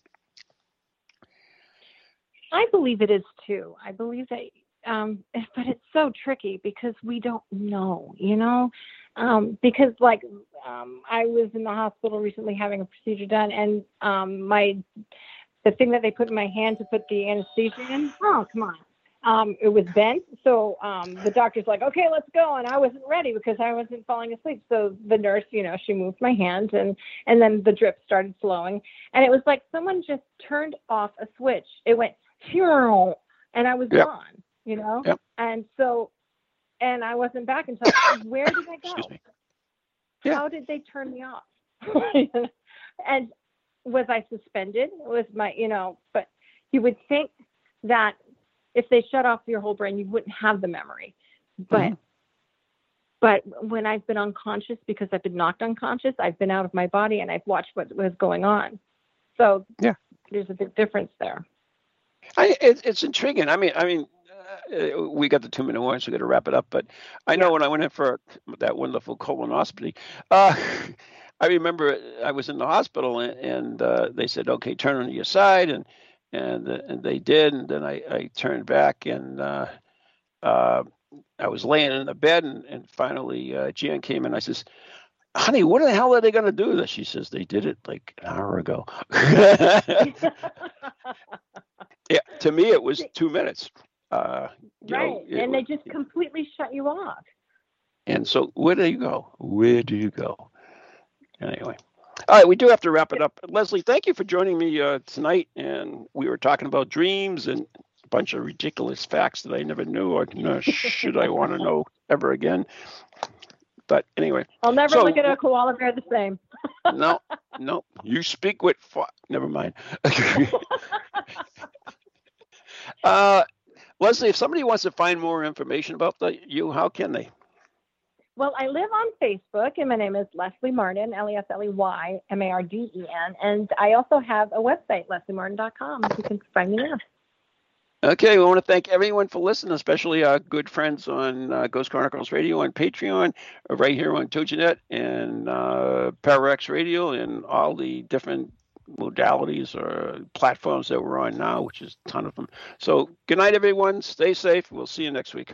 I believe it is too. I believe that, um, but it's so tricky because we don't know, you know, um, because like um, I was in the hospital recently having a procedure done, and um, my the thing that they put in my hand to put the anesthesia in. Oh, come on. Um, it was bent, so um, the doctor's like, "Okay, let's go," and I wasn't ready because I wasn't falling asleep. So the nurse, you know, she moved my hand, and and then the drip started flowing, and it was like someone just turned off a switch. It went, and I was
Yep.
gone, you know.
Yep.
And so, and I wasn't back until where did I go?
Yeah.
How did they turn me off? and was I suspended? Was my, you know, but you would think that if they shut off your whole brain, you wouldn't have the memory. But
Mhm.
but when I've been unconscious because I've been knocked unconscious, I've been out of my body and I've watched what was going on. So
Yeah.
there's a big difference there.
I, it, it's intriguing. I mean, I mean, uh, we got the two minute warning, so we got to wrap it up. But I know when I went in for that wonderful colonoscopy, uh, I remember I was in the hospital and, and uh, they said, "Okay, turn on your side," and and uh, and they did, and then I, I turned back and uh, uh, I was laying in the bed, and, and finally uh, Jan came in. I says. Honey, what the hell are they going to do this? She says they did it like an hour ago. Yeah, to me it was two minutes. Uh, know,
right.
it
and they
was-
just completely shut you off.
and so where do you go? Where do you go? Anyway. All right, we do have to wrap it up. Lesley, thank you for joining me uh, tonight. And we were talking about dreams and a bunch of ridiculous facts that I never knew or should I want to know ever again. But anyway,
I'll never so, look at a koala bear the same.
no, no, you speak with. Fa- never mind. uh, Lesley, if somebody wants to find more information about the, you, how can they?
Well, I live on Facebook, and my name is Lesley Marden, L E S L E Y M A R D E N. And I also have a website, lesleymarden.com. You can find me there.
Okay, we want to thank everyone for listening, especially our good friends on uh, Ghost Chronicles Radio on Patreon, uh, right here on TogiNet and uh, Radio, and all the different modalities or platforms that we're on now, which is a ton of them. So, good night, everyone. Stay safe. We'll see you next week.